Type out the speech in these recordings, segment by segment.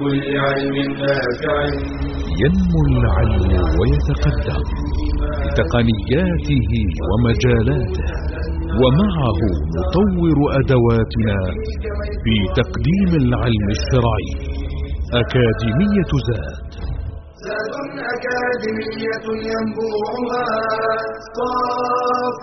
كل علم نافع. ينمو العلم ويتقدم بتقنياته ومجالاته ومعه نطور أدواتنا في تقديم العلم الشرعي. أكاديمية زاد. زاد أكاديمية ينبوعها صاف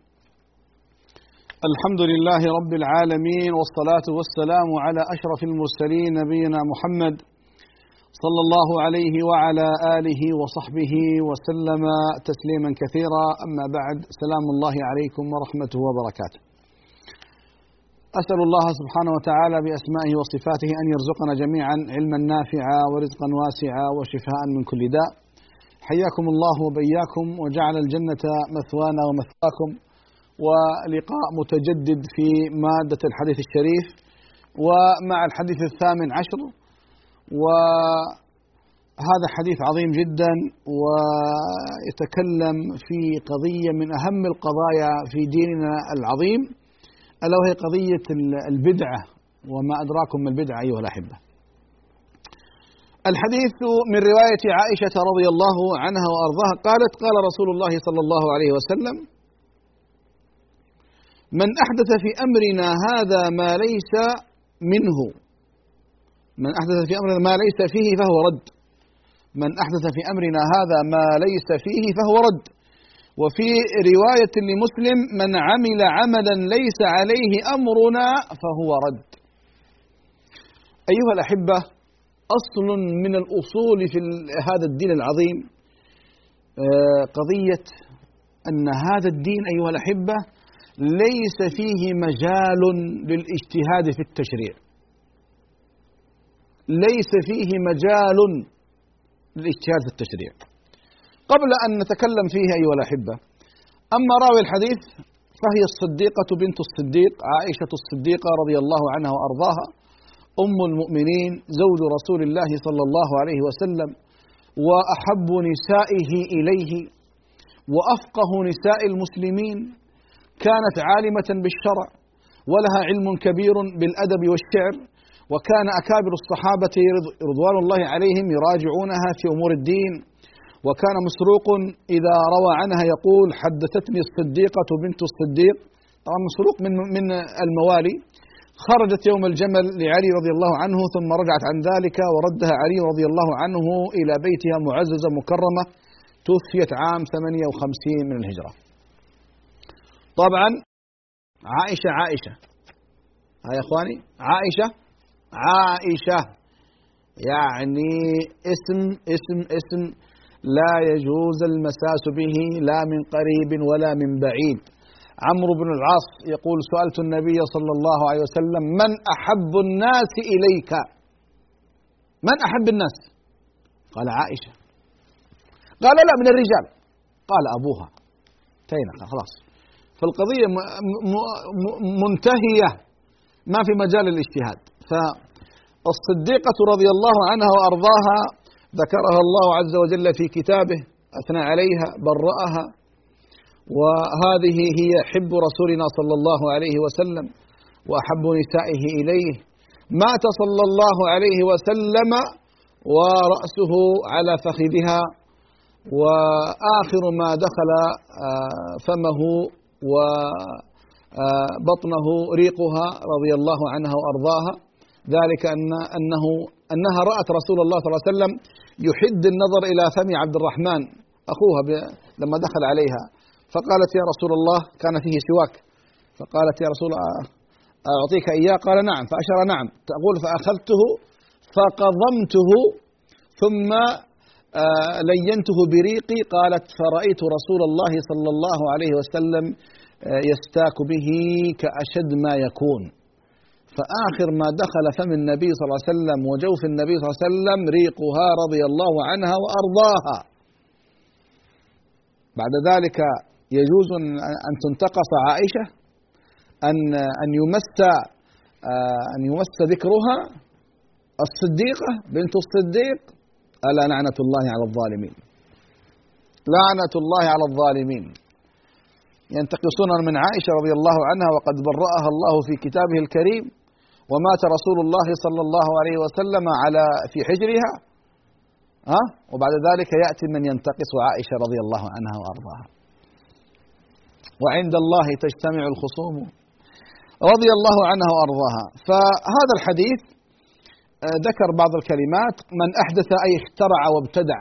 الحمد لله رب العالمين والصلاة والسلام على أشرف المرسلين نبينا محمد صلى الله عليه وعلى آله وصحبه وسلم تسليما كثيرا. أما بعد سلام الله عليكم ورحمته وبركاته. أسأل الله سبحانه وتعالى بأسمائه وصفاته أن يرزقنا جميعا علما نافعا ورزقا واسعا وشفاء من كل داء. حياكم الله وبياكم وجعل الجنة مثوانا ومثواكم. ولقاء متجدد في مادة الحديث الشريف ومع الحديث الثامن عشر. وهذا حديث عظيم جدا ويتكلم في قضية من أهم القضايا في ديننا العظيم ألا وهي قضية البدعة. وما أدراكم ما البدعة أيها الأحبة. الحديث من رواية عائشة رضي الله عنها وأرضاها قالت قال رسول الله صلى الله عليه وسلم من أحدث في أمرنا هذا ما ليس منه. من أحدث في أمرنا ما ليس فيه فهو رد. من أحدث في أمرنا هذا ما ليس فيه فهو رد. وفي رواية لمسلم من عمل عملا ليس عليه أمرنا فهو رد. أيها الأحبة أصل من الأصول في هذا الدين العظيم قضية أن هذا الدين أيها الأحبة ليس فيه مجال للاجتهاد في التشريع. ليس فيه مجال للاجتهاد في التشريع. قبل أن نتكلم فيه أيها الأحبة أما راوي الحديث فهي الصديقة بنت الصديق عائشة الصديقة رضي الله عنها وأرضاها أم المؤمنين زوج رسول الله صلى الله عليه وسلم وأحب نسائه إليه وأفقه نساء المسلمين كانت عالمة بالشرع ولها علم كبير بالأدب والشعر وكان أكابر الصحابة رضوان الله عليهم يراجعونها في أمور الدين. وكان مسروق إذا روى عنها يقول حدثتني الصديقة بنت الصديق طبعا مسروق من من الموالي. خرجت يوم الجمل لعلي رضي الله عنه ثم رجعت عن ذلك وردها علي رضي الله عنه إلى بيتها معززة مكرمة توفيت عام 58 من الهجرة. طبعا عائشة عائشة. ها يا إخواني عائشة عائشة. يعني اسم اسم اسم لا يجوز المساس به لا من قريب ولا من بعيد. عمرو بن العاص يقول سألت النبي صلى الله عليه وسلم من أحب الناس إليك؟ من أحب الناس؟ قال عائشة. قال لا من الرجال. قال أبوها. انتهينا خلاص. فالقضية منتهية. ما في مجال الاجتهاد فالصديقة رضي الله عنها وأرضاها ذكرها الله عز وجل في كتابه أثنى عليها برأها. وهذه هي حب رسولنا صلى الله عليه وسلم وأحب نسائه إليه. مات صلى الله عليه وسلم ورأسه على فخذها وآخر ما دخل فمه وبطنه ريقها رضي الله عنها وأرضاها. ذلك ان انه أنها رأت رسول الله صلى الله عليه وسلم يحد النظر إلى فم عبد الرحمن أخوها لما دخل عليها. فقالت يا رسول الله كان فيه سواك. فقالت يا رسول الله أعطيك إياه؟ قال نعم. فأشار نعم. تقول فأخذته فقضمته ثم لينته بريقي قالت فرأيت رسول الله صلى الله عليه وسلم يستاك به كأشد ما يكون. فآخر ما دخل فم النبي صلى الله عليه وسلم وجوف النبي صلى الله عليه وسلم ريقها رضي الله عنها وأرضاها. بعد ذلك يجوز أن تنتقص عائشة أن أن يمس آه، أن يمس ذكرها الصديقة بنت الصديق ألا لعنة الله على الظالمين؟ لعنة الله على الظالمين. ينتقصون من عائشة رضي الله عنها وقد برأها الله في كتابه الكريم ومات رسول الله صلى الله عليه وسلم على في حجرها. ها؟ وبعد ذلك يأتي من ينتقص عائشة رضي الله عنها وأرضاها. وعند الله تجتمع الخصوم. رضي الله عنها وأرضاها. فهذا الحديث ذكر بعض الكلمات. من أحدث أي اخترع وابتدع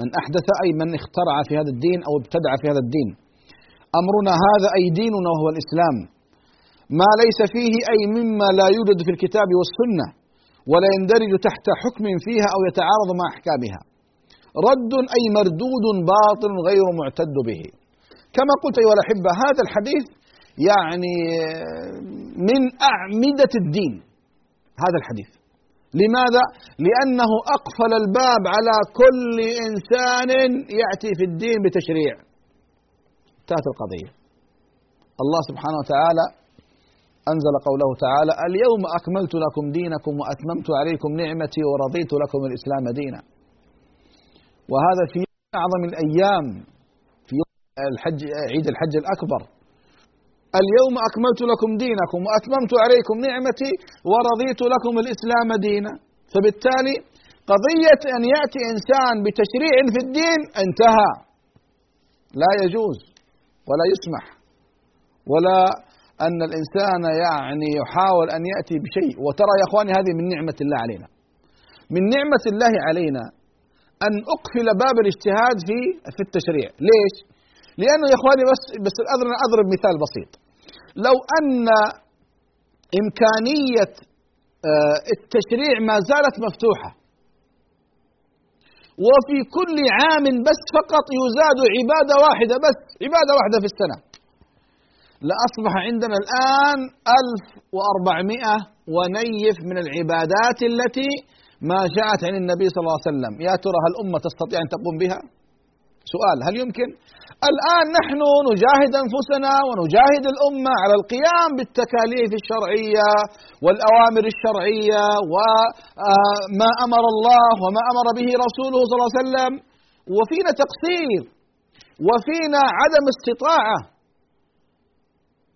من أحدث أي من اخترع في هذا الدين أو ابتدع في هذا الدين. أمرنا هذا أي ديننا وهو الإسلام. ما ليس فيه أي مما لا يوجد في الكتاب والسنة ولا يندرج تحت حكم فيها أو يتعارض مع أحكامها. رد أي مردود باطل غير معتد به. كما قلت أيها الأحبة هذا الحديث يعني من أعمدة الدين. هذا الحديث. لماذا؟ لأنه أقفل الباب على كل إنسان يأتي في الدين بتشريع. انتهت القضية. الله سبحانه وتعالى أنزل قوله تعالى اليوم أكملت لكم دينكم وأتممت عليكم نعمتي ورضيت لكم الإسلام دينا. وهذا في أعظم الأيام في الحج عيد الحج الأكبر. اليوم أكملت لكم دينكم وأتممت عليكم نعمتي ورضيت لكم الإسلام دينا. فبالتالي قضية أن يأتي إنسان بتشريع في الدين انتهى. لا يجوز ولا يسمح ولا أن الإنسان يعني يحاول أن يأتي بشيء. وترى يا إخواني هذه من نعمة الله علينا. من نعمة الله علينا أن أقفل باب الاجتهاد في في التشريع. ليش؟ لأنه يا إخواني بس بس أضرب مثال بسيط. لو أن إمكانية آه، التشريع ما زالت مفتوحة. وفي كل عام بس فقط يزاد عبادة واحدة بس عبادة واحدة في السنة. لأصبح عندنا ألف وأربعمائة ونيف من العبادات التي ما جاءت عن النبي صلى الله عليه وسلم. يا ترى هل الأمة تستطيع أن تقوم بها؟ سؤال هل يمكن؟ الآن نحن نجاهد أنفسنا ونجاهد الأمة على القيام بالتكاليف الشرعية والأوامر الشرعية وما أمر الله وما أمر به رسوله صلى الله عليه وسلم. وفينا تقصير وفينا عدم استطاعة.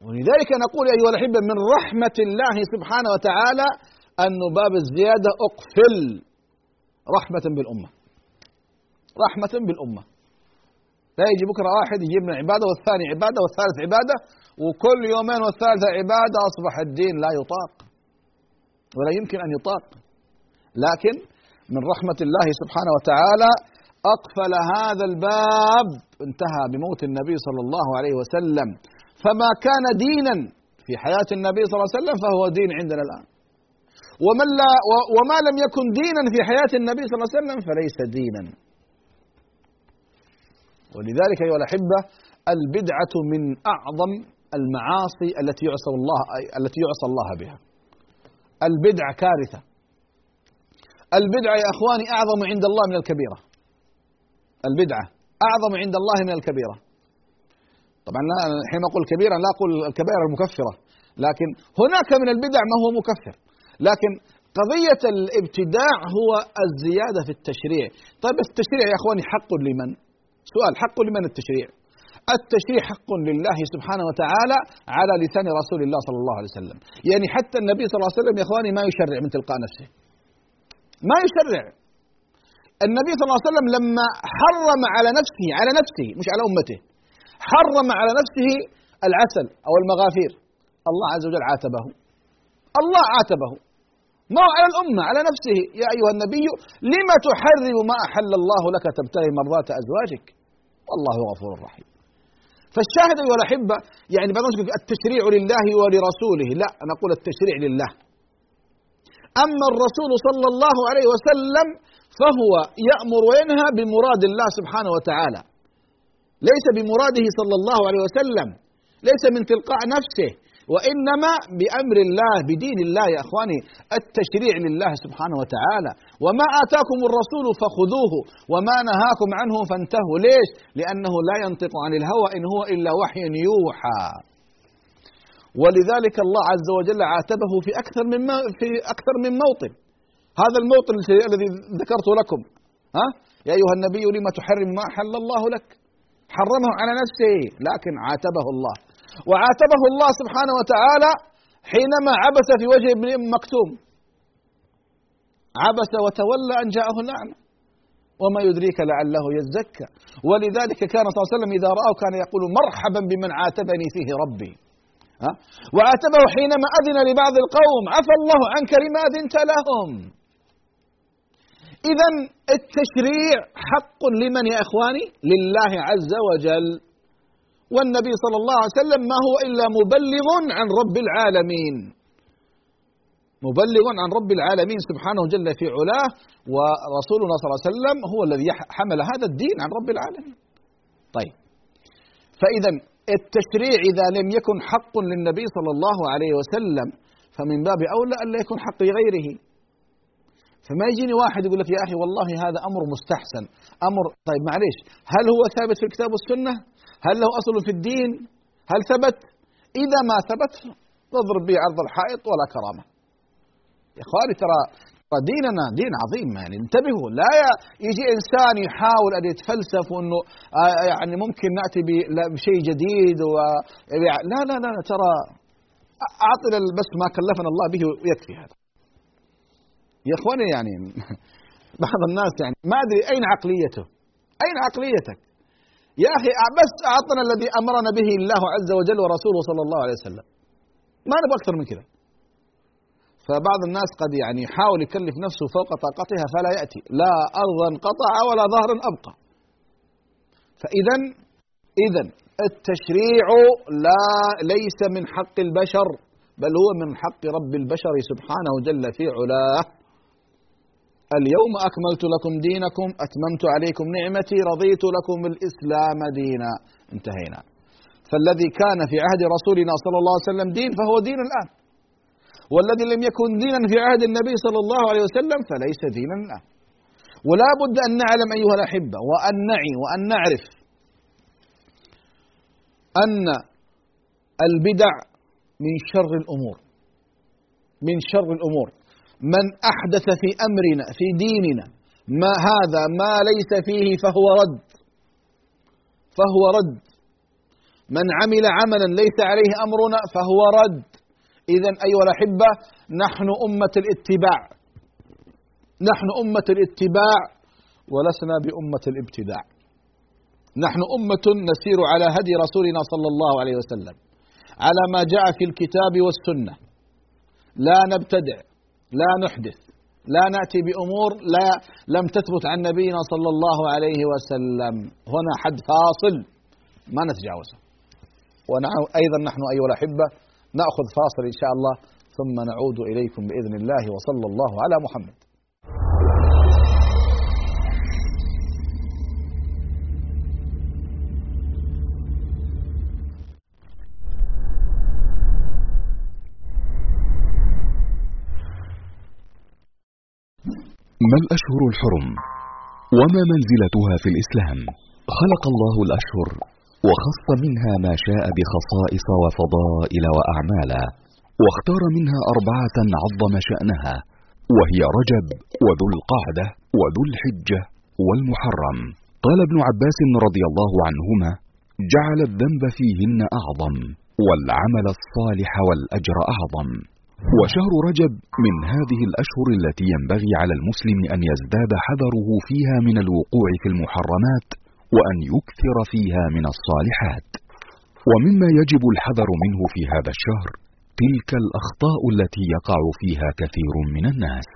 ولذلك نقول أيها الأحبة من رحمة الله سبحانه وتعالى أن باب الزيادة أقفل رحمة بالأمة. رحمة بالأمة. لا يجي بكرة واحد يجيب من عبادة والثاني عبادة والثالث عبادة وكل يومين والثالثة عبادة أصبح الدين لا يطاق ولا يمكن أن يطاق. لكن من رحمة الله سبحانه وتعالى أقفل هذا الباب انتهى بموت النبي صلى الله عليه وسلم. فما كان دينا في حياة النبي صلى الله عليه وسلم فهو دين عندنا الآن. ومن لا وما لم يكن دينا في حياة النبي صلى الله عليه وسلم فليس دينا. ولذلك أيها الأحبة البدعة من أعظم المعاصي التي يعصى الله التي يعصى الله بها. البدعة كارثة. البدعة يا أخواني أعظم عند الله من الكبيرة. البدعة أعظم عند الله من الكبيرة. طبعا حين أقول كبيرا لا أقول الكبائر المكفرة، لكن هناك من البدع ما هو مكفر. لكن قضية الابتداع هو الزيادة في التشريع. طيب التشريع يا أخواني حق لمن؟ سؤال حق لمن التشريع؟ التشريع حق لله سبحانه وتعالى على لسان رسول الله صلى الله عليه وسلم. يعني حتى النبي صلى الله عليه وسلم يا إخواني ما يشرع من تلقاء نفسه. ما يشرع. النبي صلى الله عليه وسلم لما حرم على نفسه على نفسه مش على أمته حرم على نفسه العسل أو المغافير. الله عز وجل عاتبه. الله عاتبه. ما هو على الأمة على نفسه. يا أيها النبي لما تحرم ما أحل الله لك تبتغي مرضات أزواجك؟ والله غفور رحيم. فالشاهد أيها الأحبة يعني بعض التشريع لله ولرسوله. لا نقول التشريع لله. أما الرسول صلى الله عليه وسلم فهو يأمر وينهى بمراد الله سبحانه وتعالى. ليس بمراده صلى الله عليه وسلم. ليس من تلقاء نفسه. وإنما بأمر الله بدين الله يا إخواني التشريع لله سبحانه وتعالى. وما آتاكم الرسول فخذوه وما نهاكم عنه فانتهوا. ليش؟ لأنه لا ينطق عن الهوى إن هو إلا وحي يوحى. ولذلك الله عز وجل عاتبه في أكثر من في أكثر من موطن. هذا الموطن الذي ذكرت لكم. ها؟ يا أيها النبي لما تحرم ما أحل الله لك؟ حرمه على نفسه لكن عاتبه الله. وعاتبه الله سبحانه وتعالى حينما عبس في وجه ابن مكتوم. عبس وتولى أن جاءه الاعمى وما يدريك لعله يزكى. ولذلك كان صلى الله عليه وسلم إذا راه كان يقول مرحبا بمن عاتبني فيه ربي. ها؟ وعاتبه حينما أذن لبعض القوم عفى الله عنك لما أذنت لهم. اذا التشريع حق لمن يا إخواني؟ لله عز وجل. والنبي صلى الله عليه وسلم ما هو إلا مبلغ عن رب العالمين. مبلغ عن رب العالمين سبحانه جل في علاه ورسولنا صلى الله عليه وسلم هو الذي حمل هذا الدين عن رب العالمين. طيب. فإذا التشريع إذا لم يكن حق للنبي صلى الله عليه وسلم فمن باب أولى الا يكون حق لغيره. فما يجيني واحد يقول لك يا أخي والله هذا أمر مستحسن أمر طيب معليش هل هو ثابت في الكتاب والسنة؟ هل له أصل في الدين هل ثبت إذا ما ثبت تضرب به عرض الحائط ولا كرامة يا إخواني ترى ديننا دين عظيم يعني انتبهوا لا يجي إنسان يحاول أن يتفلسف وأنه آه، يعني ممكن نأتي بشيء جديد و لا لا لا ترى أعطنا بس ما كلفنا الله به ويكفي هذا. يا إخواني يعني بعض الناس يعني ما أدري أين عقليته؟ أين عقليتك؟ يا أخي بس أعطنا الذي أمرنا به الله عز وجل ورسوله صلى الله عليه وسلم. ما نبغى أكثر من كذا. فبعض الناس قد يعني يحاول يكلف نفسه فوق طاقتها فلا يأتي. لا أرضا قطع ولا ظهرا أبقى. فإذا إذا التشريع لا ليس من حق البشر بل هو من حق رب البشر سبحانه جل في علاه. اليوم أكملت لكم دينكم أتممت عليكم نعمتي رضيت لكم الإسلام دينا. انتهينا. فالذي كان في عهد رسولنا صلى الله عليه وسلم دين فهو دين الآن. والذي لم يكن دينا في عهد النبي صلى الله عليه وسلم فليس دينا الآن. ولا بد أن نعلم أيها الأحبة وأن نعي وأن نعرف أن البدع من شر الأمور. من شر الأمور. من أحدث في أمرنا في ديننا ما هذا ما ليس فيه فهو رد. فهو رد. من عمل عملا ليس عليه أمرنا فهو رد. إذا أيها الأحبة نحن أمة الاتباع. نحن أمة الاتباع ولسنا بأمة الابتداع. نحن أمة نسير على هدي رسولنا صلى الله عليه وسلم. على ما جاء في الكتاب والسنة. لا نبتدع. لا نحدث لا نأتي بأمور لا لم تثبت عن نبينا صلى الله عليه وسلم. هنا حد فاصل ما نتجاوزه. وأيضا نحن أيها الأحبة نأخذ فاصل إن شاء الله ثم نعود إليكم بإذن الله وصلى الله على محمد. الأشهر الحرم؟ وما منزلتها في الإسلام؟ خلق الله الأشهر وخص منها ما شاء بخصائص وفضائل وأعمالا واختار منها أربعة عظم شأنها وهي رجب وذو القعدة وذو الحجة والمحرم. قال ابن عباس رضي الله عنهما جعل الذنب فيهن أعظم والعمل الصالح والأجر أعظم. وشهر رجب من هذه الأشهر التي ينبغي على المسلم أن يزداد حذره فيها من الوقوع في المحرمات وأن يكثر فيها من الصالحات. ومما يجب الحذر منه في هذا الشهر تلك الأخطاء التي يقع فيها كثير من الناس.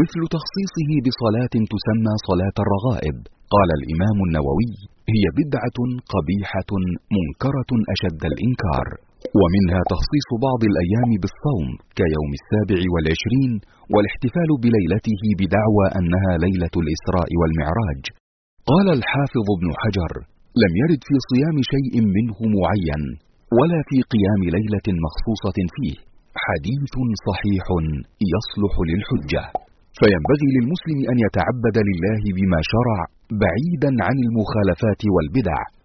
مثل تخصيصه بصلاة تسمى صلاة الرغائب. قال الإمام النووي هي بدعة قبيحة منكرة أشد الإنكار. ومنها تخصيص بعض الأيام بالصوم كيوم السابع والعشرين والاحتفال بليلته بدعوى أنها ليلة الإسراء والمعراج. قال الحافظ ابن حجر لم يرد في صيام شيء منه معين ولا في قيام ليلة مخصوصة فيه. حديث صحيح يصلح للحجة. فينبغي للمسلم أن يتعبد لله بما شرع بعيدا عن المخالفات والبدع.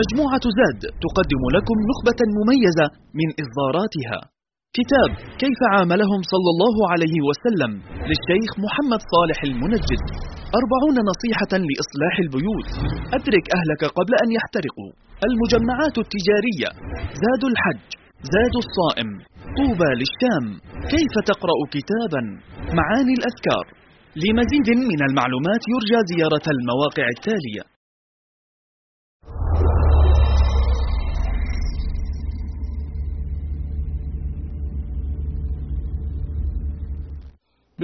مجموعة زاد تقدم لكم نخبة مميزة من إصداراتها. كتاب كيف عاملهم صلى الله عليه وسلم للشيخ محمد صالح المنجد. أربعون نصيحة لإصلاح البيوت. أدرك أهلك قبل أن يحترقوا. المجمعات التجارية. زاد الحج. زاد الصائم. طوبى للشام. كيف تقرأ كتابا؟ معاني الأذكار. لمزيد من المعلومات يرجى زيارة المواقع التالية.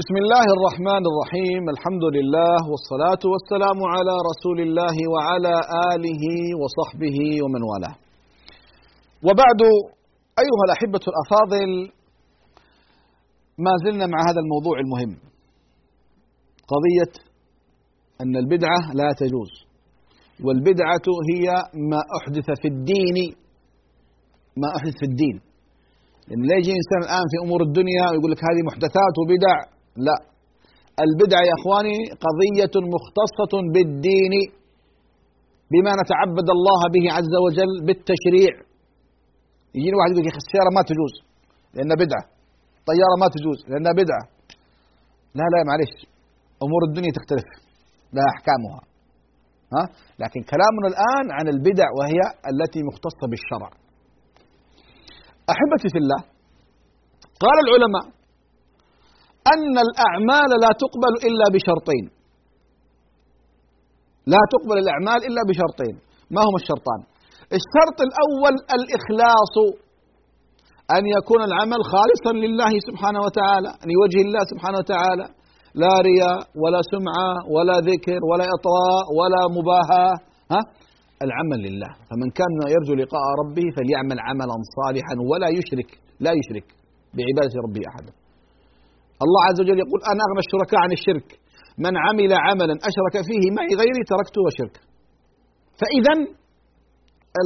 بسم الله الرحمن الرحيم الحمد لله والصلاة والسلام على رسول الله وعلى آله وصحبه ومن والاه وبعد أيها الأحبة الأفاضل ما زلنا مع هذا الموضوع المهم قضية أن البدعة لا تجوز والبدعة هي ما أحدث في الدين ما أحدث في الدين لأن لا يجي إنسان الآن في أمور الدنيا ويقول لك هذه محدثات وبدع لا. البدع يا إخواني قضية مختصة بالدين بما نتعبد الله به عز وجل بالتشريع. يجيني واحد يقول يا أخي السيارة ما تجوز لأنها بدعة. طياره ما تجوز لأنها بدعة. لا لا معلش أمور الدنيا تختلف. لها أحكامها. ها؟ لكن كلامنا الآن عن البدع وهي التي مختصة بالشرع. أحبتي في الله قال العلماء أن الأعمال لا تقبل إلا بشرطين. لا تقبل الأعمال إلا بشرطين. ما هما الشرطان؟ الشرط الأول الإخلاص. أن يكون العمل خالصا لله سبحانه وتعالى. لوجه الله سبحانه وتعالى. لا رياء ولا سمعة ولا ذكر ولا إطراء ولا مباهاة. ها؟ العمل لله. فمن كان يرجو لقاء ربه فليعمل عملا صالحا ولا يشرك. لا يشرك بعبادة ربه أحدا الله عز وجل يقول أنا أغنى الشركاء عن الشرك. من عمل عملا أشرك فيه معي غيري تركته وشركه فإذا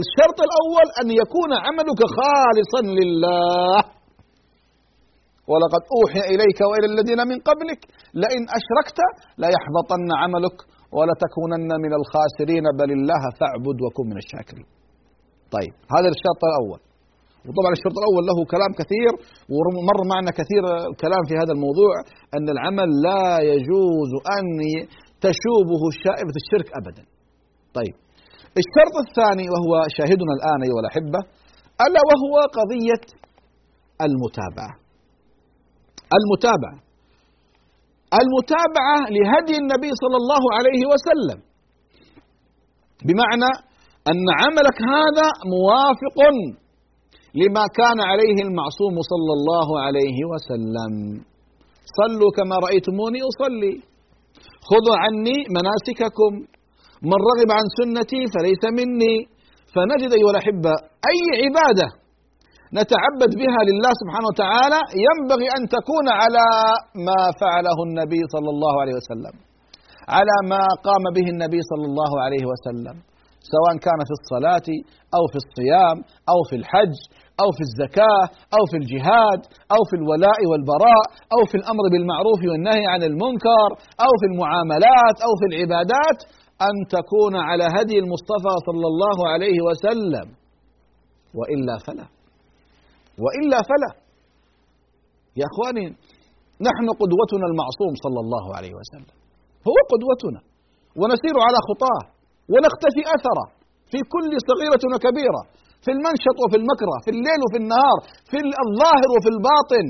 الشرط الأول أن يكون عملك خالصا لله. ولقد أوحي إليك وإلى الذين من قبلك لئن أشركت ليحبطن عملك ولتكونن من الخاسرين. بل الله فاعبد وكن من الشاكرين. طيب هذا الشرط الأول. وطبعا الشرط الأول له كلام كثير ومر معنا كثير الكلام في هذا الموضوع أن العمل لا يجوز أن تشوبه شائبة الشرك أبدا. طيب الشرط الثاني وهو شاهدنا الآن أيها الأحبة ألا وهو قضية المتابعة. المتابعة. المتابعة لهدي النبي صلى الله عليه وسلم. بمعنى أن عملك هذا موافق لما كان عليه المعصوم صلى الله عليه وسلم. صلوا كما رأيتموني أصلي. خذوا عني مناسككم. من رغب عن سنتي فليس مني. فنجد أيها الأحبة أي عبادة نتعبد بها لله سبحانه وتعالى ينبغي أن تكون على ما فعله النبي صلى الله عليه وسلم. على ما قام به النبي صلى الله عليه وسلم. سواء كان في الصلاة أو في الصيام أو في الحج أو في الزكاة أو في الجهاد أو في الولاء والبراء أو في الأمر بالمعروف والنهي عن المنكر أو في المعاملات أو في العبادات أن تكون على هدي المصطفى صلى الله عليه وسلم. وإلا فلا. وإلا فلا. يا إخواني نحن قدوتنا المعصوم صلى الله عليه وسلم. هو قدوتنا. ونسير على خطاه. ونختفي أثره. في كل صغيرة وكبيرة. في المنشط وفي المكره في الليل وفي النهار في الظاهر وفي الباطن.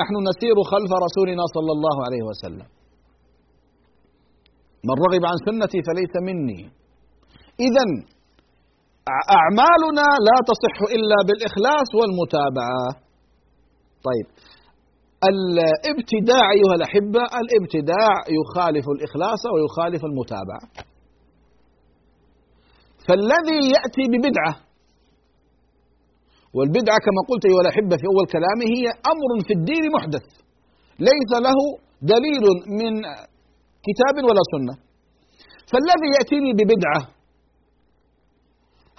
نحن نسير خلف رسولنا صلى الله عليه وسلم. من رغب عن سنتي فليس مني. إذا أعمالنا لا تصح إلا بالإخلاص والمتابعة. طيب. الابتداع أيها الأحبة الابتداع يخالف الإخلاص ويخالف المتابعة. فالذي يأتي ببدعة والبدعة كما قلت أيها الأحبة في أول كلامي هي أمر في الدين محدث. ليس له دليل من كتاب ولا سنة. فالذي يأتيني ببدعة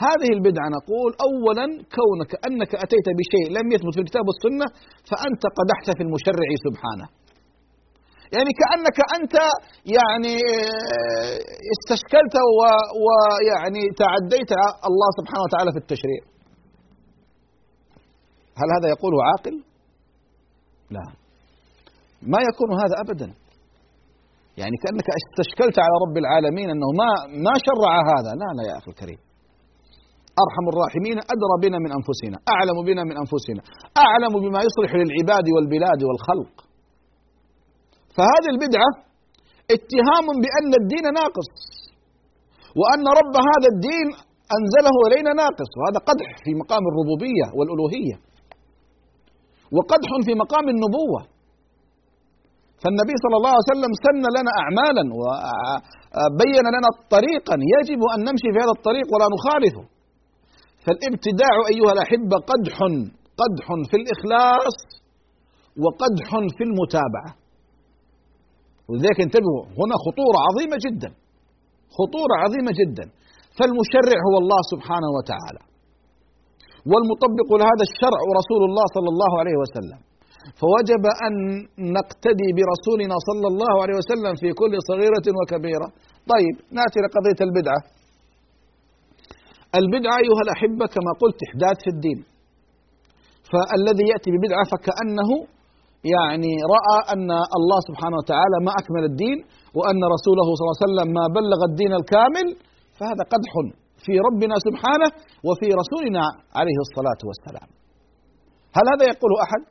هذه البدعة نقول أولا كونك أنك أتيت بشيء لم يثبت في الكتاب والسنة فأنت قدحت في المشرع سبحانه. يعني كأنك أنت يعني آه، استشكلت ويعني تعديت الله سبحانه وتعالى في التشريع. هل هذا يقوله عاقل؟ لا ما يكون هذا أبدا. يعني كأنك استشكلت على رب العالمين أنه ما ما شرع هذا. لا لا يا أخي الكريم. أرحم الراحمين أدرى بنا من أنفسنا. أعلم بنا من أنفسنا. أعلم بما يصلح للعباد والبلاد والخلق. فهذه البدعة اتهام بأن الدين ناقص. وأن رب هذا الدين أنزله إلينا ناقص. وهذا قدح في مقام الربوبية والألوهية. وقدح في مقام النبوة. فالنبي صلى الله عليه وسلم سن لنا أعمالا وبين لنا طريقا يجب أن نمشي في هذا الطريق ولا نخالفه. فالابتداع أيها الأحبة قدح قدح في الإخلاص وقدح في المتابعة. ولذلك انتبهوا هنا خطورة عظيمة جدا خطورة عظيمة جدا. فالمشرع هو الله سبحانه وتعالى. والمطبق لهذا الشرع رسول الله صلى الله عليه وسلم. فوجب أن نقتدي برسولنا صلى الله عليه وسلم في كل صغيرة وكبيرة. طيب نأتي لقضية البدعة. البدعة أيها الأحبة كما قلت إحداث في الدين. فالذي يأتي ببدعة فكأنه يعني رأى أن الله سبحانه وتعالى ما أكمل الدين وأن رسوله صلى الله عليه وسلم ما بلغ الدين الكامل فهذا قدح. في ربنا سبحانه وفي رسولنا عليه الصلاة والسلام. هل هذا يقوله أحد؟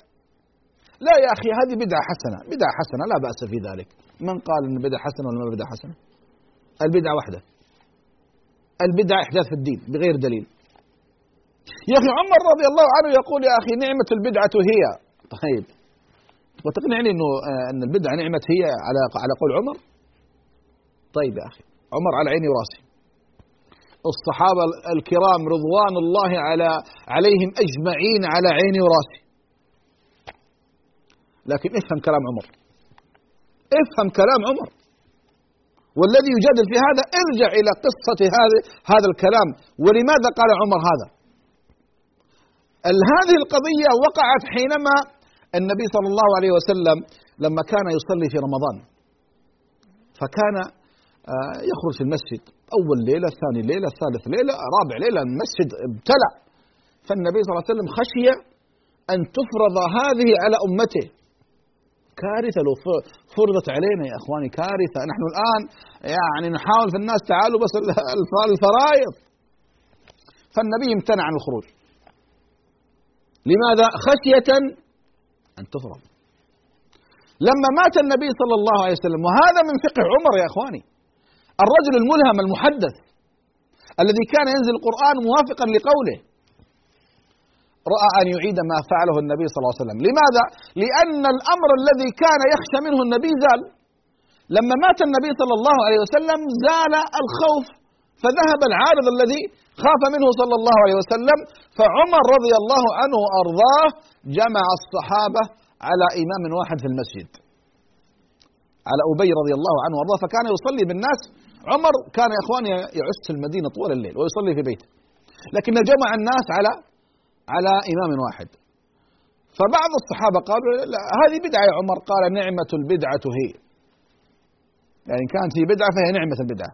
لا يا أخي هذه بدعة حسنة. بدعة حسنة لا بأس في ذلك. من قال أن بدعة حسنة ولا ما بدعة حسنة؟ البدعة واحدة. البدعة إحداث في الدين بغير دليل. يا أخي عمر رضي الله عنه يقول يا أخي نعمة البدعة هي. طيب. وتقنعني أنه آه، أن البدعة نعمة هي على على قول عمر؟ طيب يا أخي عمر على عيني وراسي. الصحابة الكرام رضوان الله على عليهم أجمعين على عيني وراسي. لكن افهم كلام عمر. افهم كلام عمر. والذي يجادل في هذا ارجع إلى قصة هذا هذا الكلام. ولماذا قال عمر هذا؟ هذه القضية وقعت حينما النبي صلى الله عليه وسلم لما كان يصلي في رمضان. فكان آه، يخرج في المسجد. أول ليلة ثاني ليلة ثالث ليلة رابع ليلة المسجد ابتلع فالنبي صلى الله عليه وسلم خشي أن تفرض هذه على أمته. كارثة لو فرضت علينا يا إخواني كارثة. نحن الآن يعني نحاول في الناس تعالوا بس الفرائض. فالنبي امتنع عن الخروج. لماذا؟ خشية أن تفرض. لما مات النبي صلى الله عليه وسلم وهذا من فقه عمر يا إخواني الرجل الملهم المحدث الذي كان ينزل القرآن موافقا لقوله. رأى أن يعيد ما فعله النبي صلى الله عليه وسلم. لماذا؟ لأن الأمر الذي كان يخشى منه النبي زال. لما مات النبي صلى الله عليه وسلم زال الخوف فذهب العارض الذي خاف منه صلى الله عليه وسلم فعمر رضي الله عنه وأرضاه جمع الصحابة على إمام واحد في المسجد. على أبي رضي الله عنه وأرضاه فكان يصلي بالناس. عمر كان يا إخواني يعس المدينة طول الليل ويصلي في بيته. لكن جمع الناس على على إمام واحد. فبعض الصحابة قالوا لا هذه بدعة يا عمر. قال نعمة البدعة هي. يعني كانت هي بدعة فهي نعمة البدعة.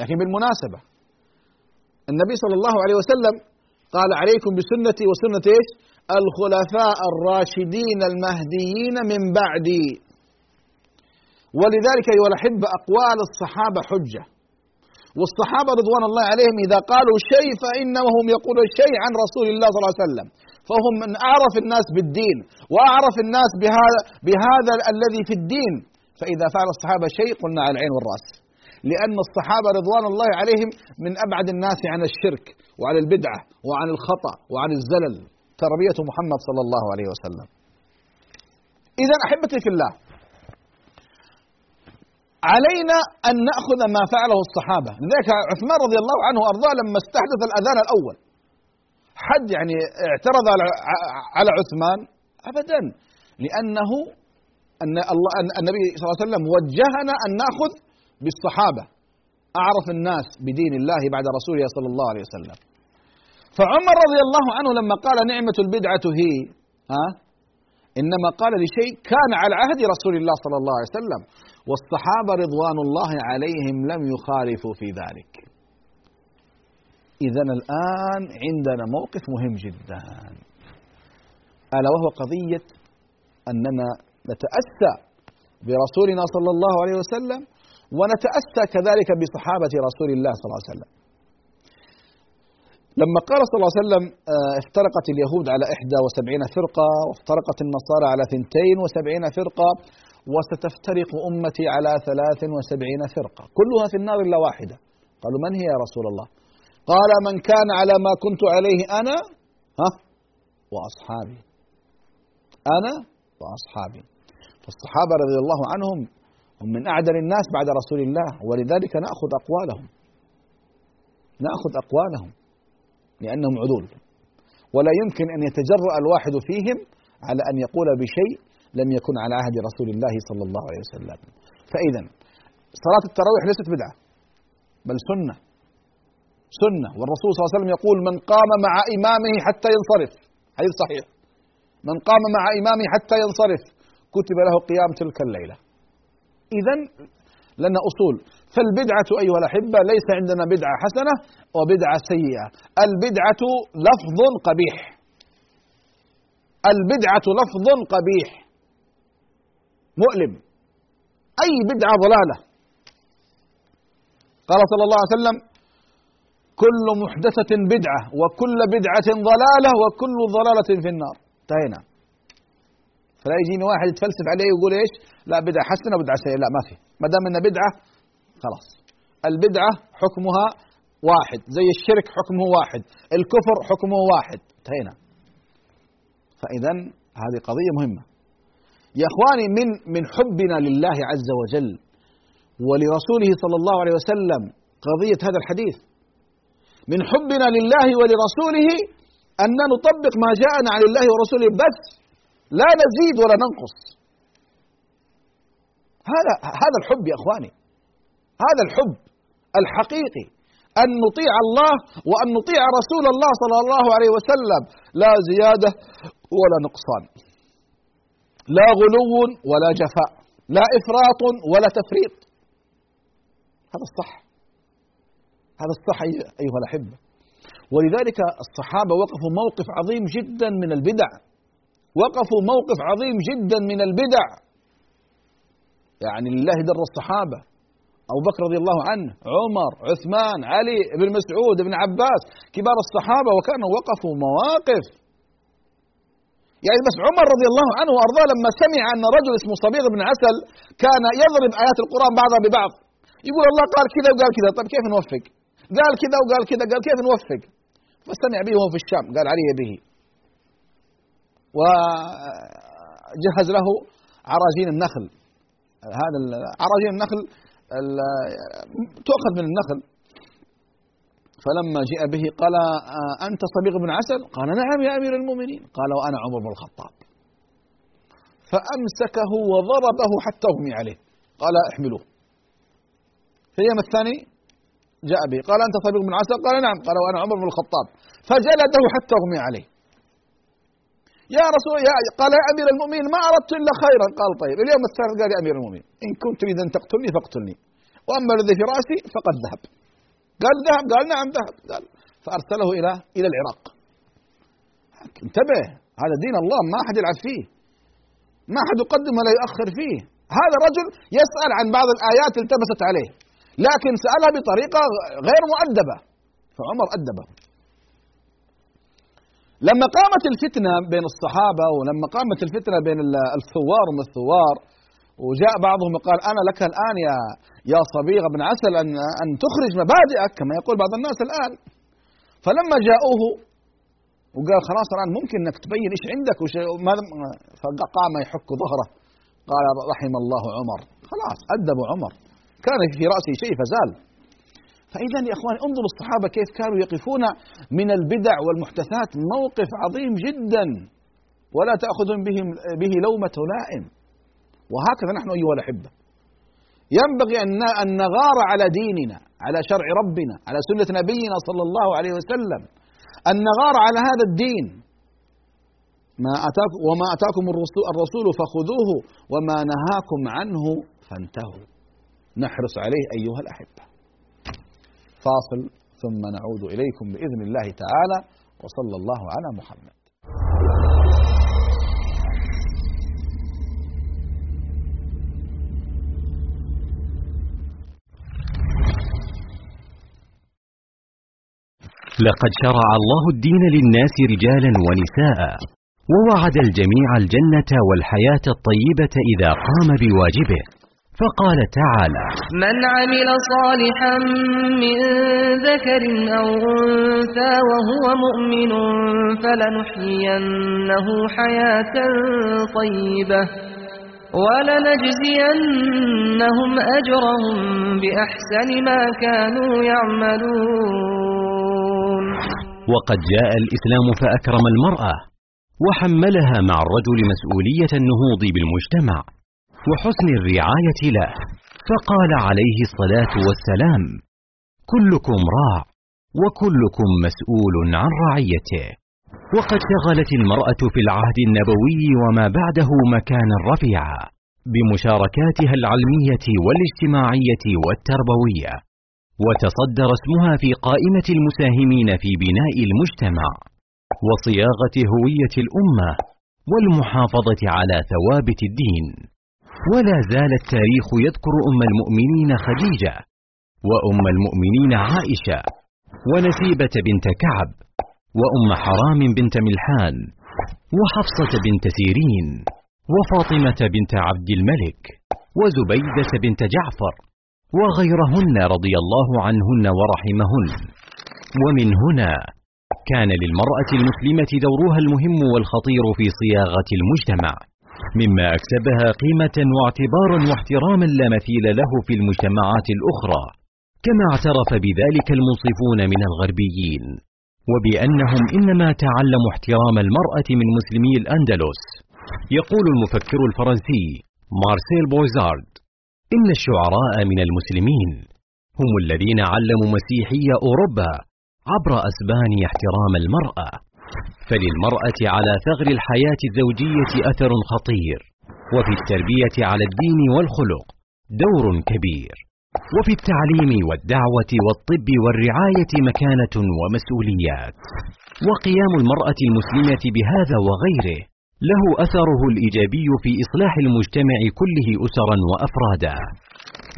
لكن بالمناسبة النبي صلى الله عليه وسلم قال عليكم بسنتي وسنة إيش؟ الخلفاء الراشدين المهديين من بعدي. ولذلك أيها الأحبة أقوال الصحابة حجة. والصحابة رضوان الله عليهم إذا قالوا شيء فإنهم يقولون شيء عن رسول الله صلى الله عليه وسلم. فهم من أعرف الناس بالدين وأعرف الناس بهذا, بهذا الذي في الدين. فإذا فعل الصحابة شيء قلنا على العين والرأس. لأن الصحابة رضوان الله عليهم من أبعد الناس عن الشرك وعن البدعة وعن الخطأ وعن الزلل. تربية محمد صلى الله عليه وسلم. إذا أحبتي في الله علينا أن نأخذ ما فعله الصحابة. لذلك عثمان رضي الله عنه وأرضاه لما استحدث الأذان الأول. حد يعني اعترض على عثمان؟ أبدا. لأنه أن الله النبي صلى الله عليه وسلم وجهنا أن نأخذ بالصحابة. أعرف الناس بدين الله بعد رسوله صلى الله عليه وسلم. فعمر رضي الله عنه لما قال نعمة البدعة هي ها إنما قال لشيء كان على عهد رسول الله صلى الله عليه وسلم. والصحابة رضوان الله عليهم لم يخالفوا في ذلك. إذا الآن عندنا موقف مهم جدا. ألا وهو قضية أننا نتأسى برسولنا صلى الله عليه وسلم ونتأسى كذلك بصحابة رسول الله صلى الله عليه وسلم. لما قال صلى الله عليه وسلم آه، افترقت اليهود على 71 فرقة وافترقت النصارى على 72 فرقة وستفترق أمتي على 73 فرقة. كلها في النار إلا واحدة. قالوا من هي يا رسول الله؟ قال من كان على ما كنت عليه أنا ها؟ وأصحابي. أنا وأصحابي. فالصحابة رضي الله عنهم هم من أعدل الناس بعد رسول الله ولذلك نأخذ أقوالهم. نأخذ أقوالهم لأنهم عدول ولا يمكن أن يتجرأ الواحد فيهم على أن يقول بشيء لم يكن على عهد رسول الله صلى الله عليه وسلم. فإذا صلاة التراويح ليست بدعة بل سنة. سنة. والرسول صلى الله عليه وسلم يقول من قام مع إمامه حتى ينصرف. حديث صحيح. من قام مع إمامه حتى ينصرف كتب له قيام تلك الليلة. إذا لنا أصول. فالبدعة أيها الأحبة ليس عندنا بدعة حسنة وبدعة سيئة. البدعة لفظ قبيح. البدعة لفظ قبيح. مؤلم. أي بدعة ضلالة. قال صلى الله عليه وسلم كل محدثة بدعة وكل بدعة ضلالة وكل ضلالة في النار. انتهينا. فلا يجيني واحد يتفلسف عليه ويقول إيش؟ لا بدعة حسنة وبدعة سيئة. لا ما في. ما دام إنها بدعة خلاص. البدعة حكمها واحد زي الشرك حكمه واحد الكفر حكمه واحد. انتهينا. فإذا هذه قضية مهمة. يا إخواني من من حبنا لله عز وجل ولرسوله صلى الله عليه وسلم قضية هذا الحديث. من حبنا لله ولرسوله أن نطبق ما جاءنا عن الله ورسوله بس لا نزيد ولا ننقص. هذا هذا الحب يا إخواني. هذا الحب الحقيقي. أن نطيع الله وأن نطيع رسول الله صلى الله عليه وسلم لا زيادة ولا نقصان. لا غلو ولا جفاء لا إفراط ولا تفريط. هذا الصح. هذا الصح أيها الأحبة. ولذلك الصحابة وقفوا موقف عظيم جدا من البدع. وقفوا موقف عظيم جدا من البدع. يعني لله در الصحابة. أبو بكر رضي الله عنه عمر عثمان علي بن مسعود بن عباس كبار الصحابة وكانوا وقفوا مواقف يعني بس عمر رضي الله عنه وأرضاه لما سمع أن رجل اسمه صبيغ بن عسل كان يضرب آيات القرآن بعضها ببعض. يقول الله قال كذا وقال كذا طيب كيف نوفق؟ قال كذا وقال كذا قال كيف نوفق؟ فاستمع به وهو في الشام قال علي به. وجهز له عراجين النخل. هذا عراجين النخل تؤخذ من النخل. فلما جاء به قال أنت صبيغ بن عسل؟ قال نعم يا أمير المؤمنين. قال وأنا عمر بن الخطاب. فأمسكه وضربه حتى أغمي عليه. قال احملوه. في اليوم الثاني جاء به قال أنت صبيغ بن عسل؟ قال نعم. قال وأنا عمر بن الخطاب. فجلده حتى أغمي عليه. يا رسول يا قال يا أمير المؤمنين ما أردت إلا خيرا. قال طيب. اليوم الثالث قال يا أمير المؤمنين إن كنت تريد ان تقتلني فاقتلني وأما الذي في رأسي فقد ذهب. قال ذهب قال نعم ذهب قال. فأرسله إلى إلى العراق. انتبه هذا دين الله ما أحد يلعب فيه. ما أحد يقدم ولا يؤخر فيه. هذا رجل يسأل عن بعض الآيات التبست عليه لكن سألها بطريقة غير مؤدبة. فعمر أدبه. لما قامت الفتنة بين الصحابة ولما قامت الفتنة بين الثوار وما الثوار وجاء بعضهم وقال أنا لك الآن يا يا صبيغ بن عسل أن أن تخرج مبادئك كما يقول بعض الناس الآن. فلما جاءوه وقال خلاص الآن ممكن أنك تبين إيش عندك وش فقام يحك ظهره. قال رحم الله عمر. خلاص أدب عمر. كان في رأسه شيء فزال. فإذا يا إخواني انظروا الصحابة كيف كانوا يقفون من البدع والمحدثات. موقف عظيم جدا. ولا تأخذهم بهم به لومة لائم. وهكذا نحن أيها الأحبة. ينبغي أن نغار على ديننا على شرع ربنا على سنة نبينا صلى الله عليه وسلم أن نغار على هذا الدين. ما أتاكم وما أتاكم الرسول, فخذوه وما نهاكم عنه فانتهوا. نحرص عليه أيها الأحبة. فاصل ثم نعود إليكم بإذن الله تعالى وصلى الله على محمد. لقد شرع الله الدين للناس رجالا ونساء ووعد الجميع الجنة والحياة الطيبة إذا قام بواجبه. فقال تعالى من عمل صالحا من ذكر أو أنثى وهو مؤمن فلنحيينه حياة طيبة ولنجزينهم أجرهم بأحسن ما كانوا يعملون. وقد جاء الإسلام فأكرم المرأة وحملها مع الرجل مسؤولية النهوض بالمجتمع وحسن الرعاية له فقال عليه الصلاة والسلام كلكم راع وكلكم مسؤول عن رعيته وقد شغلت المرأة في العهد النبوي وما بعده مكانا رفيعا بمشاركاتها العلمية والاجتماعية والتربوية وتصدر اسمها في قائمة المساهمين في بناء المجتمع وصياغة هوية الأمة والمحافظة على ثوابت الدين. ولا زال التاريخ يذكر أم المؤمنين خديجة وأم المؤمنين عائشة ونسيبة بنت كعب وأم حرام بنت ملحان وحفصة بنت سيرين وفاطمة بنت عبد الملك وزبيدة بنت جعفر وغيرهن رضي الله عنهن ورحمهن. ومن هنا كان للمرأة المسلمة دورها المهم والخطير في صياغة المجتمع مما أكسبها قيمة واعتبارا واحتراما لا مثيل له في المجتمعات الأخرى كما اعترف بذلك المنصفون من الغربيين. وبأنهم إنما تعلموا احترام المرأة من مسلمي الأندلس. يقول المفكر الفرنسي مارسيل بويزارد إن الشعراء من المسلمين هم الذين علموا مسيحي أوروبا عبر أسبانيا احترام المرأة فللمرأة على ثغر الحياة الزوجية أثر خطير وفي التربية على الدين والخلق دور كبير وفي التعليم والدعوة والطب والرعاية مكانة ومسؤوليات وقيام المرأة المسلمة بهذا وغيره له أثره الإيجابي في إصلاح المجتمع كله أسرا وأفرادا.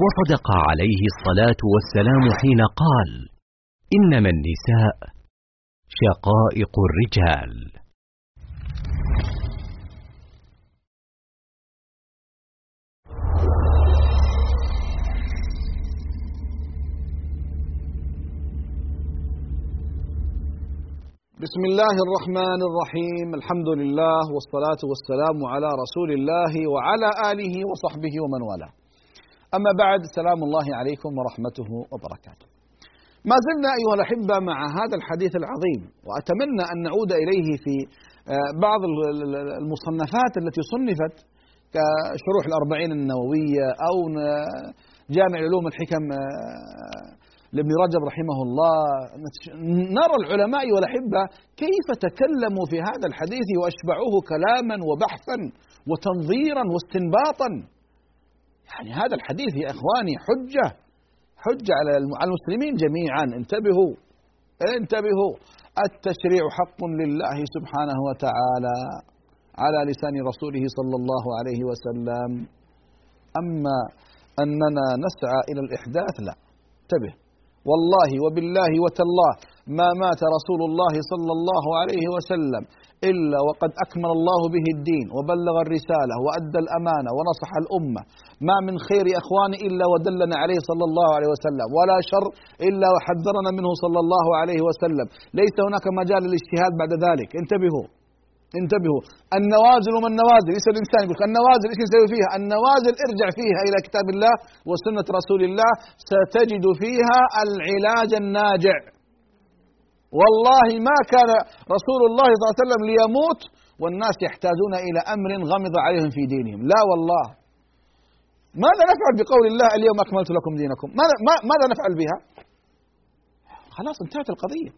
وصدق عليه الصلاة والسلام حين قال إنما النساء شقائق الرجال. بسم الله الرحمن الرحيم الحمد لله والصلاة والسلام على رسول الله وعلى آله وصحبه ومن والاه أما بعد سلام الله عليكم ورحمته وبركاته ما زلنا أيها الأحبة مع هذا الحديث العظيم وأتمنى أن نعود إليه في بعض المصنفات التي صنفت كشروح الأربعين النووية أو جامع علوم الحكم لابن رجب رحمه الله. نرى العلماء والأحبة كيف تكلموا في هذا الحديث وأشبعوه كلاما وبحثا وتنظيرا واستنباطا. يعني هذا الحديث يا إخواني حجة حجة على المسلمين جميعا. انتبهوا انتبهوا. التشريع حق لله سبحانه وتعالى على لسان رسوله صلى الله عليه وسلم. أما أننا نسعى إلى الإحداث لا. انتبه. والله وبالله وتالله ما مات رسول الله صلى الله عليه وسلم إلا وقد أكمل الله به الدين وبلغ الرسالة وأدى الأمانة ونصح الأمة. ما من خير يا إخواني إلا ودلنا عليه صلى الله عليه وسلم. ولا شر إلا وحذرنا منه صلى الله عليه وسلم. ليس هناك مجال للاجتهاد بعد ذلك. انتبهوا. انتبهوا. النوازل وما النوازل يسأل الإنسان يقول النوازل إيش نسوي فيها؟ النوازل ارجع فيها إلى كتاب الله وسنة رسول الله. ستجد فيها العلاج الناجع. والله ما كان رسول الله صلى الله عليه وسلم ليموت والناس يحتاجون إلى أمر غمض عليهم في دينهم. لا والله. ماذا نفعل بقول الله اليوم أكملت لكم دينكم؟ ماذا, ماذا نفعل بها؟ خلاص انتهت القضية.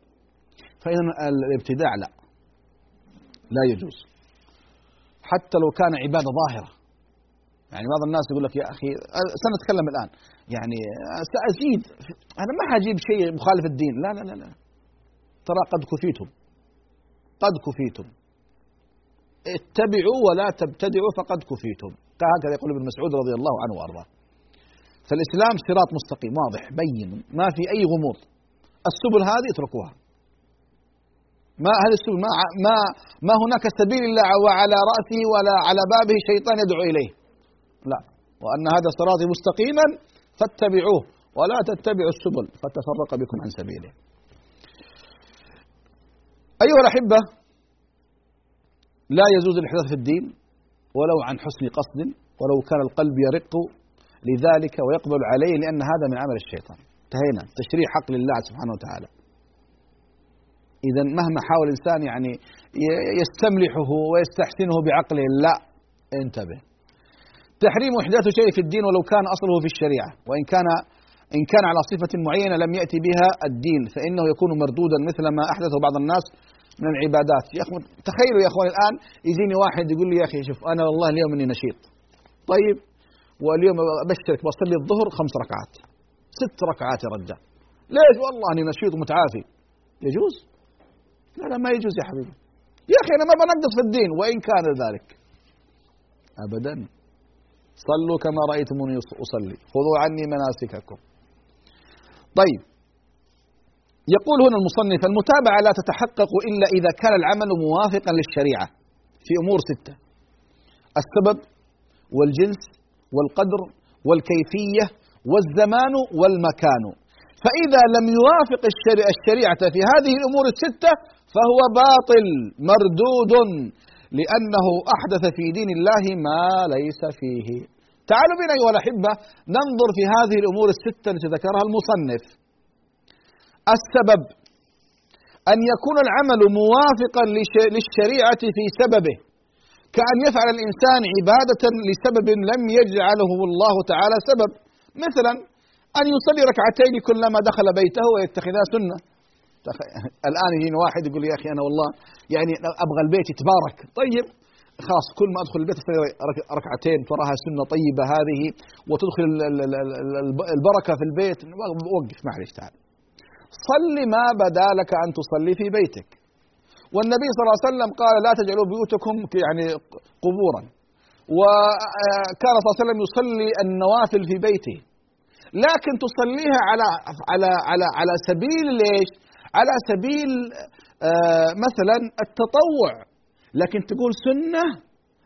فإذا الابتداع لا. لا يجوز. حتى لو كان عبادة ظاهرة. يعني بعض الناس يقول لك يا أخي سنتكلم الآن. يعني سأزيد. أنا ما حجيب شيء مخالف الدين. لا لا لا لا. ترى قد كفيتم. قد كفيتم. اتبعوا ولا تبتدعوا فقد كفيتم. هكذا يقول ابن مسعود رضي الله عنه وأرضاه. فالإسلام صراط مستقيم. واضح بين. ما في أي غموض. السبل هذه اتركوها. ما هذه السبل ما ما ما هناك سبيل إلا وعلى رأسه ولا على بابه شيطان يدعو إليه. لا. وأن هذا صراطي مستقيما فاتبعوه ولا تتبعوا السبل فتفرق بكم عن سبيله. أيها الأحبة لا يجوز الإحداث في الدين ولو عن حسن قصد ولو كان القلب يرق لذلك ويقبل عليه لأن هذا من عمل الشيطان. انتهينا. تشريع حق لله سبحانه وتعالى. إذا مهما حاول الإنسان يعني يستملحه ويستحسنه بعقله لا انتبه. تحريم إحداث شيء في الدين ولو كان أصله في الشريعة. وإن كان إن كان على صفة معينة لم يأتي بها الدين فإنه يكون مردودا مثل ما أحدثه بعض الناس من العبادات. يا أخوان تخيلوا يا أخوان الآن يجيني واحد يقول لي يا أخي شوف أنا والله اليوم إني نشيط. طيب واليوم أبشرك بصلي الظهر خمس ركعات. ست ركعات يا رجال. ليش؟ والله إني نشيط ومتعافي يجوز؟ لا لا ما يجوز يا حبيبي. يا أخي أنا ما بنقص في الدين وإن كان ذلك. ابدا. صلوا كما رايتموني أصلي. خذوا عني مناسككم. طيب. يقول هنا المصنف المتابعة لا تتحقق إلا إذا كان العمل موافقا للشريعة في أمور ستة. السبب والجنس والقدر والكيفية والزمان والمكان. فإذا لم يوافق الشريعة في هذه الأمور الستة فهو باطل مردود لأنه أحدث في دين الله ما ليس فيه. تعالوا بنا أيها الأحبة ننظر في هذه الأمور الستة التي ذكرها المصنف. السبب أن يكون العمل موافقا للشريعة في سببه كأن يفعل الإنسان عبادة لسبب لم يجعله الله تعالى سبب. مثلا أن يصلي ركعتين كلما دخل بيته ويتخذها سنة. الآن يجيني واحد يقول يا أخي أنا والله يعني أبغى البيت يتبارك. طيب خلاص كل ما أدخل البيت أصلي ركعتين تراها سنة طيبة هذه وتدخل البركة في البيت. وقف معلش تعال. صل ما بدا لك أن تصلي في بيتك. والنبي صلى الله عليه وسلم قال لا تجعلوا بيوتكم يعني قبورا. وكان صلى الله عليه وسلم يصلي النوافل في بيته. لكن تصليها على على على على سبيل ليش؟ على سبيل آه مثلا التطوع. لكن تقول سنة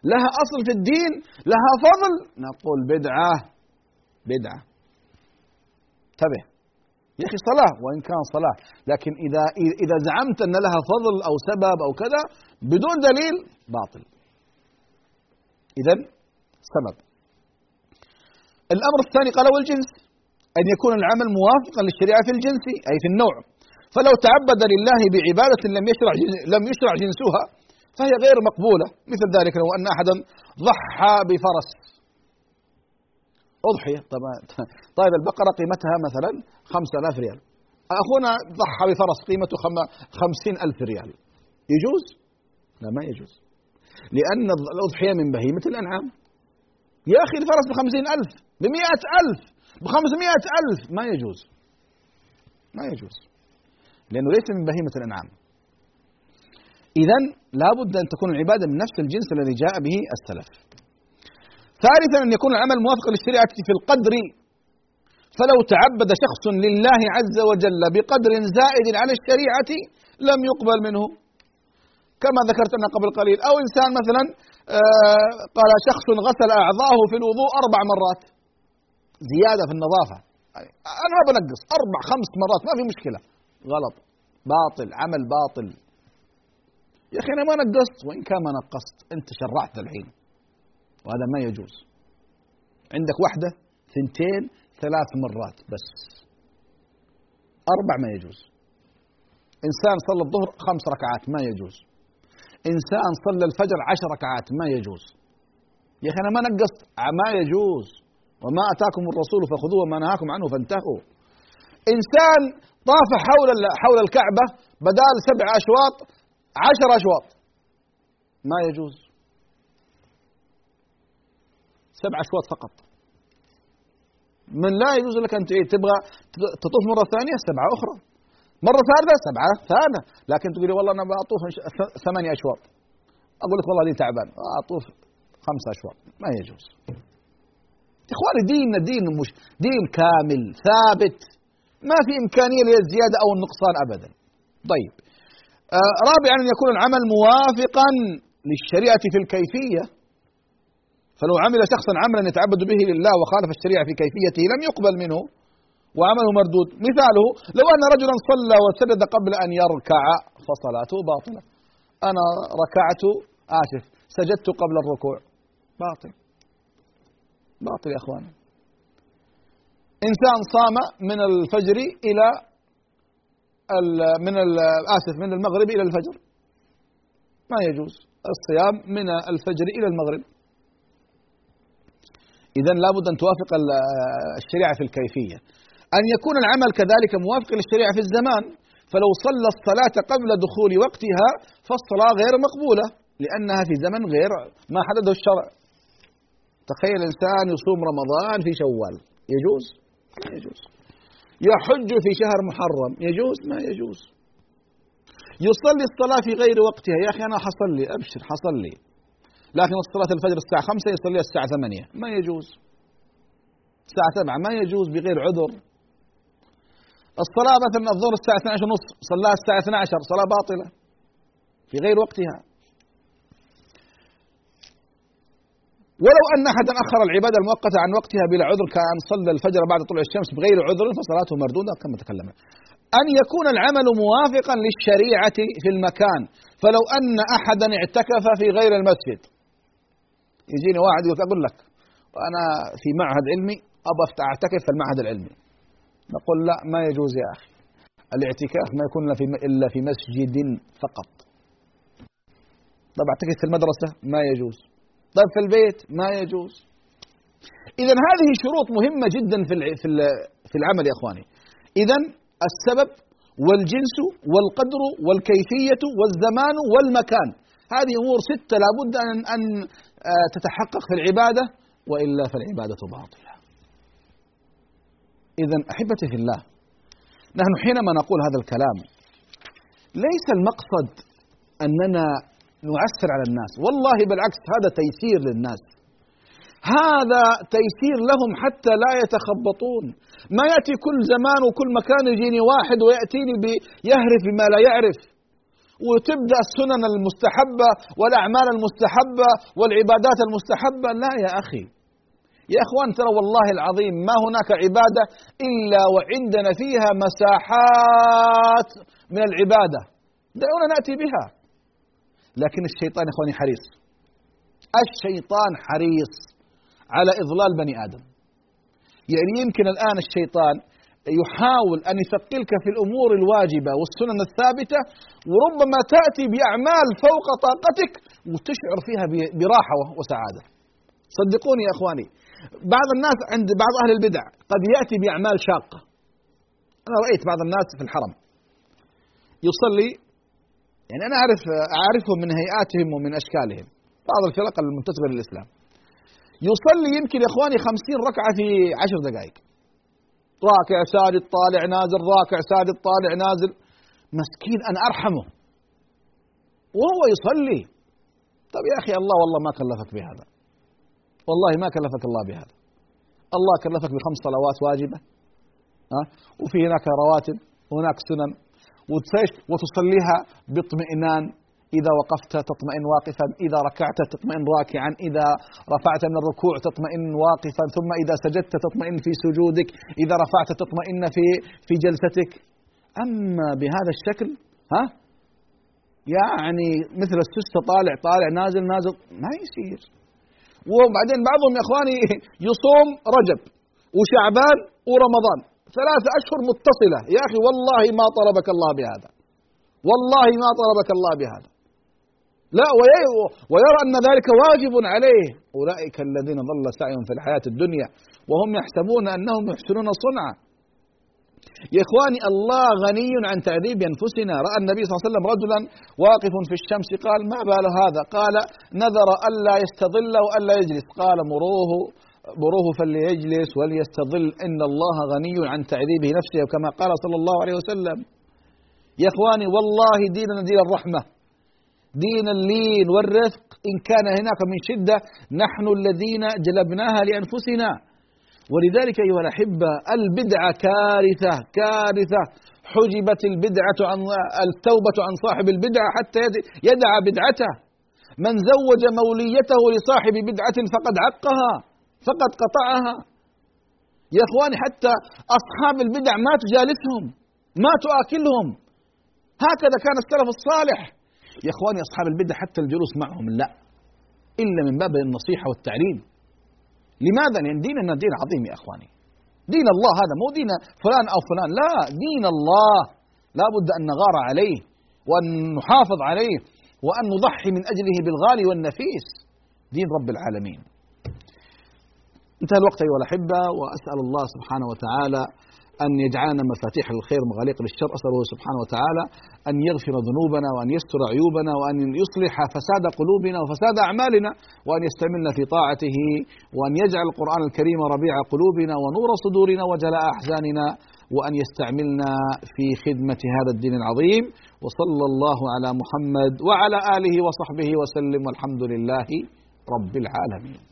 لها أصل في الدين لها فضل. نقول بدعة بدعة. انتبه. يا أخي صلاة وإن كان صلاة. لكن إذا إذا زعمت أن لها فضل أو سبب أو كذا بدون دليل باطل. اذا سبب. الأمر الثاني قال والجنس. أن يكون العمل موافقا للشريعة في الجنس أي في النوع. فلو تعبد لله بعبادة لم يشرع لم يشرع جنسها فهي غير مقبولة. مثل ذلك لو أن أحدا ضحى بفرس. أضحية. طبعا طيب البقرة قيمتها مثلا خمسة آلاف ريال. أخونا ضحى بفرس قيمته خمسين ألف ريال. يجوز؟ لا ما يجوز. لأن الأضحية من بهيمة الأنعام. يا أخي الفرس بخمسين ألف بمئة ألف. بخمسمائة ألف. ما يجوز. ما يجوز. لأنه ليس من بهيمة الأنعام. إذا لابد أن تكون العبادة من نفس الجنس الذي جاء به السلف. ثالثا أن يكون العمل موافقا للشريعة في القدر. فلو تعبد شخص لله عز وجل بقدر زائد على الشريعة لم يقبل منه. كما ذكرت أنا قبل قليل. أو إنسان مثلا آه، قال شخص غسل أعضاءه في الوضوء أربع مرات. زيادة في النظافة. أنا ما بنقص أربع خمس مرات ما في مشكلة. غلط. باطل عمل باطل. يا أخي أنا ما نقصت وإن كان ما نقصت أنت شرعت الحين. وهذا ما يجوز. عندك واحدة ثنتين ثلاث مرات بس. أربع ما يجوز. إنسان صلى الظهر خمس ركعات ما يجوز. إنسان صلى الفجر عشر ركعات ما يجوز. يا أخي أنا ما نقصت ما يجوز. وما أتاكم الرسول فخذوه وما نهاكم عنه فانتهوا. إنسان طاف حول حول الكعبة بدال سبع أشواط عشر أشواط. ما يجوز. سبع أشواط فقط. من لا يجوز لك أن تعيد تبغى تطوف مرة ثانية سبعة أخرى. مرة ثالثة سبعة ثالثة لكن تقول لي والله أنا بطوف ثمانية أشواط. أقول لك والله دي تعبان. أطوف خمسة أشواط. ما يجوز. إخواني ديننا دين مش دين كامل ثابت. ما في إمكانية للزيادة أو النقصان أبدا. طيب. آه رابعا أن يكون العمل موافقا للشريعة في الكيفية. فلو عمل شخصا عملا يتعبد به لله وخالف الشريعة في كيفيته لم يقبل منه وعمله مردود. مثاله لو أن رجلا صلى وسجد قبل أن يركع فصلاته باطلة. أنا ركعت آسف سجدت قبل الركوع باطل. باطل يا أخوان. إنسان صام من الفجر إلى من آسف من المغرب إلى الفجر. ما يجوز. الصيام من الفجر إلى المغرب. إذا لابد أن توافق الشريعة في الكيفية. أن يكون العمل كذلك موافق للشريعة في الزمان فلو صلى الصلاة قبل دخول وقتها فالصلاة غير مقبولة لأنها في زمن غير ما حدده الشرع. تخيل إنسان يصوم رمضان في شوال. يجوز؟ ما يجوز. يحج في شهر محرم. يجوز؟ ما يجوز. يصلي الصلاة في غير وقتها. يا أخي أنا حصلي. أبشر حصلي. لكن صلاة الفجر الساعة خمسة يصليها الساعة ثمانية. ما يجوز. الساعة سبعة. ما يجوز بغير عذر. الصلاة مثلا الظهر الساعة 12 ونص صلاها الساعة 12 صلاة باطلة. في غير وقتها. ولو أن أحدا أخر العبادة المؤقتة عن وقتها بلا عذر كأن صلى الفجر بعد طلوع الشمس بغير عذر فصلاته مردودة كما تكلمنا أن يكون العمل موافقا للشريعة في المكان. فلو أن أحدا اعتكف في غير المسجد. يجيني واحد يقول أقول لك وأنا في معهد علمي أبغى أعتكف في المعهد العلمي. نقول لا ما يجوز يا أخي. الاعتكاف ما يكون إلا في مسجد فقط. طب أعتكف في المدرسة؟ ما يجوز. طيب في البيت ما يجوز. إذا هذه شروط مهمة جدا في في العمل يا إخواني. إذا السبب والجنس والقدر والكيفية والزمان والمكان. هذه أمور ستة لابد أن أن آه، تتحقق في العبادة وإلا فالعبادة باطلة. إذا أحبتي في الله نحن حينما نقول هذا الكلام ليس المقصد أننا نعسر على الناس. والله بالعكس هذا تيسير للناس. هذا تيسير لهم حتى لا يتخبطون. ما يأتي كل زمان وكل مكان يجيني واحد ويأتيني يهرف بما لا يعرف. وتبدأ السنن المستحبة والأعمال المستحبة والعبادات المستحبة. لا يا أخي. يا إخوان ترى والله العظيم ما هناك عبادة إلا وعندنا فيها مساحات من العبادة. دعونا نأتي بها. لكن الشيطان يا إخواني حريص. الشيطان حريص على إضلال بني آدم. يعني يمكن الآن الشيطان يحاول أن يثقلك في الأمور الواجبة والسنن الثابتة وربما تأتي بأعمال فوق طاقتك وتشعر فيها براحة وسعادة. صدقوني يا إخواني بعض الناس عند بعض أهل البدع قد يأتي بأعمال شاقة. أنا رأيت بعض الناس في الحرم يصلي يعني أنا أعرف أعرفهم من هيئاتهم ومن أشكالهم. بعض الفرق المنتسبة للإسلام. يصلي يمكن يا إخواني خمسين ركعة في عشر دقائق. راكع ساجد طالع نازل راكع ساجد طالع نازل. مسكين أنا أرحمه. وهو يصلي. طيب يا أخي الله والله ما كلفك بهذا. والله ما كلفك الله بهذا. الله كلفك بخمس صلوات واجبة. ها؟ وفي هناك رواتب وهناك سنن. وتصليها باطمئنان. إذا وقفت تطمئن واقفا إذا ركعت تطمئن راكعا إذا رفعت من الركوع تطمئن واقفا ثم إذا سجدت تطمئن في سجودك إذا رفعت تطمئن في في جلستك. أما بهذا الشكل ها؟ يعني مثل السستة طالع طالع نازل نازل ما يصير. وبعدين بعضهم يا إخواني يصوم رجب وشعبان ورمضان. ثلاثة أشهر متصلة. يا أخي والله ما طلبك الله بهذا. والله ما طلبك الله بهذا. لا ويرى أن ذلك واجب عليه. أولئك الذين ضل سعيهم في الحياة الدنيا وهم يحسبون أنهم يحسنون صنعا. يا إخواني الله غني عن تعذيب أنفسنا. رأى النبي صلى الله عليه وسلم رجلا واقف في الشمس قال ما بال هذا؟ قال نذر ألا يستظل وألا يجلس. قال مروه مروه فليجلس وليستظل إن الله غني عن تعذيبه نفسه كما قال صلى الله عليه وسلم. يا إخواني والله ديننا دين الرحمة. دين اللين والرفق إن كان هناك من شدة نحن الذين جلبناها لأنفسنا. ولذلك أيها الأحبة البدعة كارثة كارثة. حجبت البدعة عن التوبة عن صاحب البدعة حتى يدع بدعته. من زوج موليته لصاحب بدعة فقد عقها. فقد قطعها. يا إخواني حتى أصحاب البدع ما تجالسهم ما تؤكلهم هكذا كان السلف الصالح. يا إخواني أصحاب البدع حتى الجلوس معهم لا. إلا من باب النصيحة والتعليم لماذا؟ لأن ديننا دين عظيم يا إخواني. دين الله هذا مو دين فلان أو فلان. لا دين الله. لا بد أن نغار عليه وأن نحافظ عليه وأن نضحي من أجله بالغالي والنفيس. دين رب العالمين. انتهى الوقت أيها الأحبة وأسأل الله سبحانه وتعالى أن يجعلنا مفاتيح للخير مغاليق للشر. أسأله سبحانه وتعالى أن يغفر ذنوبنا وأن يستر عيوبنا وأن يصلح فساد قلوبنا وفساد أعمالنا وأن يستعملنا في طاعته وأن يجعل القرآن الكريم ربيع قلوبنا ونور صدورنا وجلاء أحزاننا وأن يستعملنا في خدمة هذا الدين العظيم. وصلى الله على محمد وعلى آله وصحبه وسلم والحمد لله رب العالمين.